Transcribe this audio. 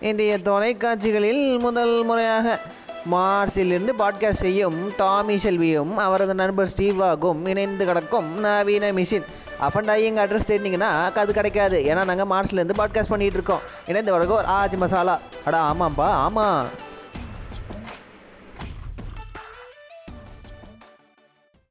இந்திய தொலைக்காட்சிகளில் முதல் முறையாக மார்ஸிலிருந்து பாட்காஸ்ட் செய்யும் டாமி செல்வியும் அவரது நண்பர் ஸ்டீவாகும் இணைந்து கிடக்கும் நவீன மிஷின். அஃபண்டா எங்கள் அட்ரஸ் தேடினீங்கன்னா அது கிடைக்காது. ஏன்னா நாங்கள் மார்ஸ்லேருந்து பாட்காஸ்ட் பண்ணிகிட்டு இருக்கோம். இணைந்த வரைக்கும் ஒரு ஆஜ் மசாலா. அடா ஆமாம்ப்பா ஆமாம்